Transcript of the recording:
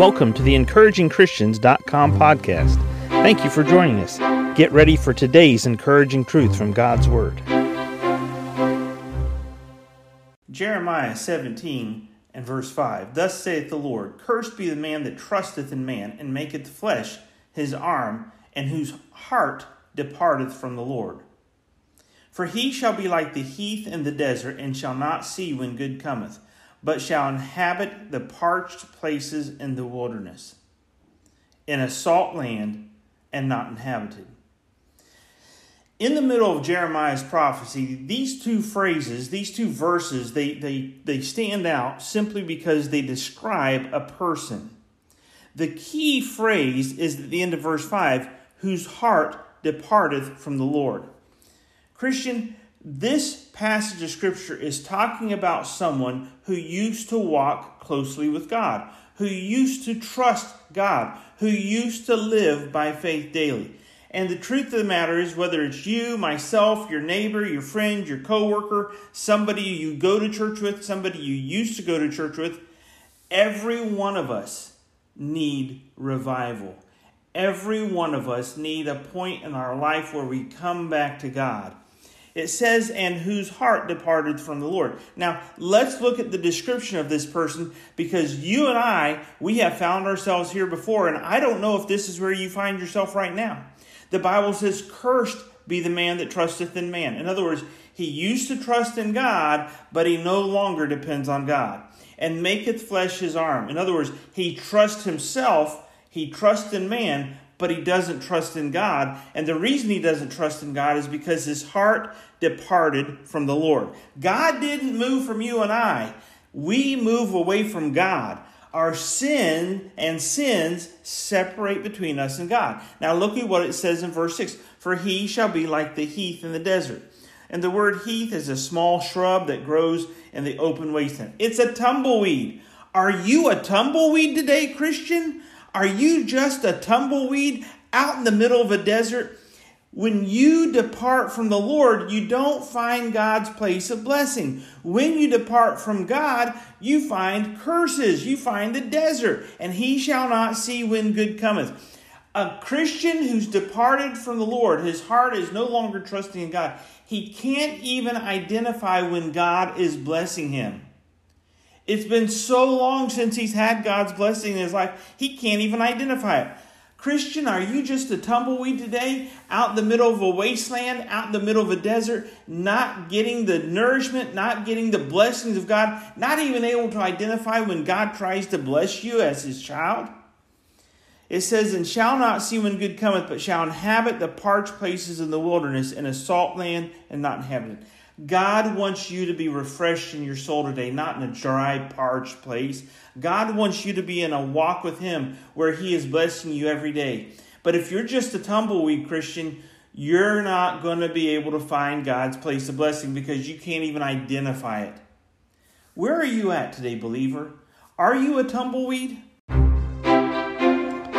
Welcome to the encouragingchristians.com podcast. Thank you for joining us. Get ready for today's encouraging truth from God's Word. Jeremiah 17 and verse 5 Thus saith the Lord Cursed be the man that trusteth in man, and maketh flesh his arm, and whose heart departeth from the Lord. For he shall be like the heath in the desert, and shall not see when good cometh but shall inhabit the parched places in the wilderness, in a salt land and not inhabited. In the middle of Jeremiah's prophecy, these two phrases, these two verses, they, they, they stand out simply because they describe a person. The key phrase is at the end of verse 5 whose heart departeth from the Lord. Christian, this passage of Scripture is talking about someone who used to walk closely with God, who used to trust God, who used to live by faith daily. And the truth of the matter is, whether it's you, myself, your neighbor, your friend, your coworker, somebody you go to church with, somebody you used to go to church with, every one of us need revival. Every one of us need a point in our life where we come back to God. It says, and whose heart departed from the Lord. Now, let's look at the description of this person because you and I, we have found ourselves here before, and I don't know if this is where you find yourself right now. The Bible says, Cursed be the man that trusteth in man. In other words, he used to trust in God, but he no longer depends on God. And maketh flesh his arm. In other words, he trusts himself, he trusts in man, but he doesn't trust in God. And the reason he doesn't trust in God is because his heart departed from the Lord. God didn't move from you and I. We move away from God. Our sin and sins separate between us and God. Now look at what it says in verse 6 For he shall be like the heath in the desert. And the word heath is a small shrub that grows in the open wasteland. It's a tumbleweed. Are you a tumbleweed today, Christian? Are you just a tumbleweed out in the middle of a desert? When you depart from the Lord, you don't find God's place of blessing. When you depart from God, you find curses. You find the desert, and he shall not see when good cometh. A Christian who's departed from the Lord, his heart is no longer trusting in God. He can't even identify when God is blessing him. It's been so long since he's had God's blessing in his life, he can't even identify it. Christian, are you just a tumbleweed today, out in the middle of a wasteland, out in the middle of a desert, not getting the nourishment, not getting the blessings of God, not even able to identify when God tries to bless you as his child? It says, And shall not see when good cometh, but shall inhabit the parched places in the wilderness, in a salt land and not inhabited. God wants you to be refreshed in your soul today, not in a dry, parched place. God wants you to be in a walk with Him where He is blessing you every day. But if you're just a tumbleweed Christian, you're not going to be able to find God's place of blessing because you can't even identify it. Where are you at today, believer? Are you a tumbleweed?